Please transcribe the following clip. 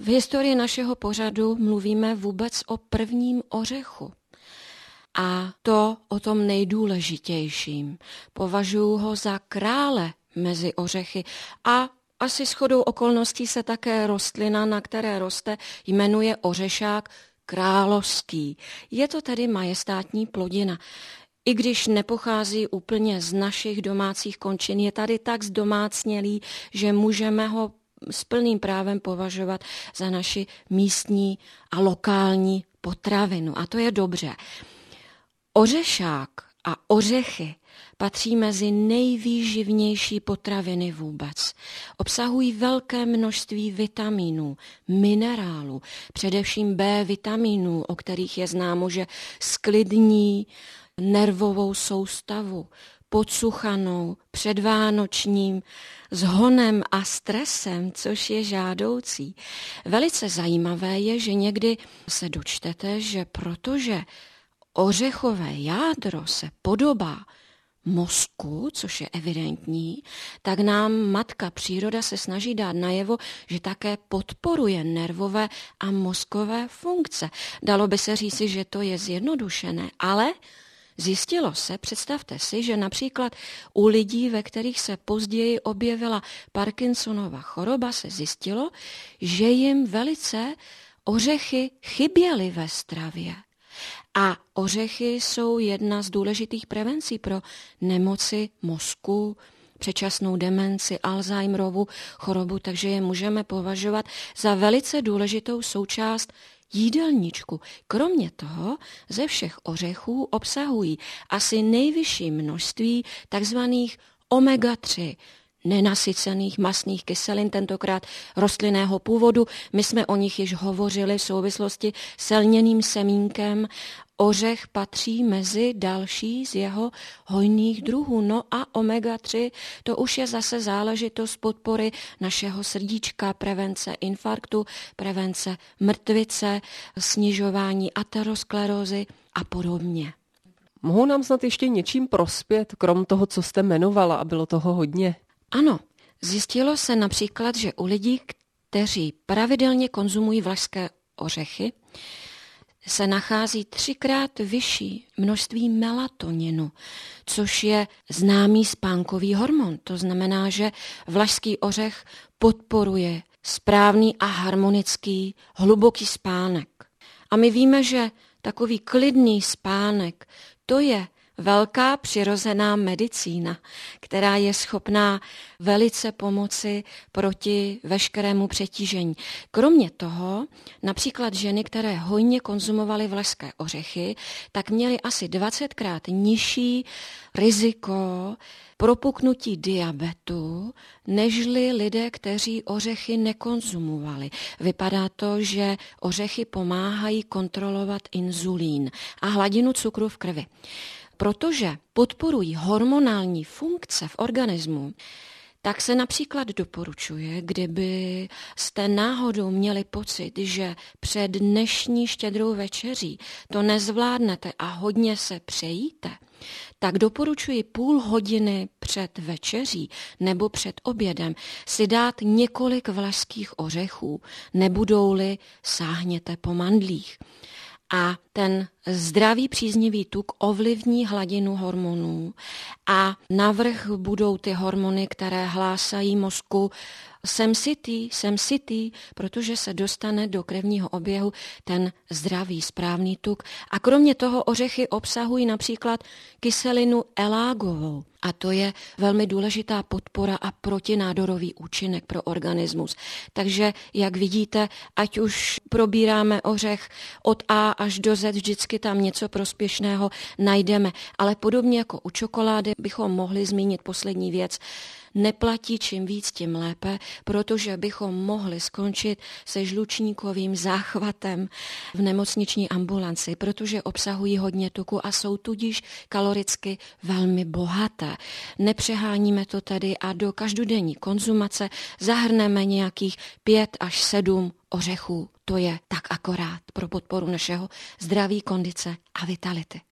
V historii našeho pořadu mluvíme vůbec o prvním ořechu. A to o tom nejdůležitějším. Považuji ho za krále mezi ořechy a asi shodou okolností se také rostlina, na které roste, jmenuje ořešák královský. Je to tedy majestátní plodina. I když nepochází úplně z našich domácích končin, je tady tak zdomácnělý, že můžeme ho s plným právem považovat za naši místní a lokální potravinu. A to je dobře. Ořešák a ořechy patří mezi nejvýživnější potraviny vůbec. Obsahují velké množství vitamínů, minerálů, především B vitamínů, o kterých je známo, že sklidní nervovou soustavu, podsuchanou, předvánočním, s honem a stresem, což je žádoucí. Velice zajímavé je, že někdy se dočtete, že protože ořechové jádro se podobá mozku, což je evidentní, tak nám matka příroda se snaží dát najevo, že také podporuje nervové a mozkové funkce. Dalo by se říci, že to je zjednodušené, ale Zjistilo se, představte si, že například u lidí, ve kterých se později objevila Parkinsonova choroba, se zjistilo, že jim velice ořechy chyběly ve stravě. A ořechy jsou jedna z důležitých prevencí pro nemoci mozku, předčasnou demenci, Alzheimerovu chorobu, takže je můžeme považovat za velice důležitou součást jídelníčku. Kromě toho ze všech ořechů obsahují asi nejvyšší množství takzvaných omega-3, nenasycených masných kyselin, tentokrát rostlinného původu. My jsme o nich již hovořili v souvislosti s lněným semínkem. Ořech patří mezi další z jeho hojných druhů. No a omega-3 to už je zase záležitost podpory našeho srdíčka, prevence infarktu, prevence mrtvice, snižování aterosklerózy a podobně. Mohou nám snad ještě něčím prospět, krom toho, co jste jmenovala a bylo toho hodně? Ano, zjistilo se například, že u lidí, kteří pravidelně konzumují vlašské ořechy, se nachází třikrát vyšší množství melatoninu, což je známý spánkový hormon. To znamená, že vlašský ořech podporuje správný a harmonický hluboký spánek. A my víme, že takový klidný spánek, to je velká přirozená medicína, která je schopná velice pomoci proti veškerému přetížení. Kromě toho, například ženy, které hojně konzumovaly vlašské ořechy, tak měly asi 20krát nižší riziko propuknutí diabetu, nežli lidé, kteří ořechy nekonzumovali. Vypadá to, že ořechy pomáhají kontrolovat inzulín a hladinu cukru v krvi protože podporují hormonální funkce v organismu, tak se například doporučuje, kdyby jste náhodou měli pocit, že před dnešní štědrou večeří to nezvládnete a hodně se přejíte, tak doporučuji půl hodiny před večeří nebo před obědem si dát několik vlašských ořechů, nebudou-li sáhněte po mandlích. A ten zdravý příznivý tuk ovlivní hladinu hormonů a navrh budou ty hormony, které hlásají mozku jsem sitý, jsem sitý, protože se dostane do krevního oběhu ten zdravý správný tuk. A kromě toho ořechy obsahují například kyselinu elágovou. A to je velmi důležitá podpora a protinádorový účinek pro organismus. Takže, jak vidíte, ať už probíráme ořech od A až do Z, vždycky tam něco prospěšného najdeme. Ale podobně jako u čokolády bychom mohli zmínit poslední věc, neplatí čím víc, tím lépe, protože bychom mohli skončit se žlučníkovým záchvatem v nemocniční ambulanci, protože obsahují hodně tuku a jsou tudíž kaloricky velmi bohaté. Nepřeháníme to tedy a do každodenní konzumace zahrneme nějakých pět až sedm ořechů. To je tak akorát pro podporu našeho zdraví, kondice a vitality.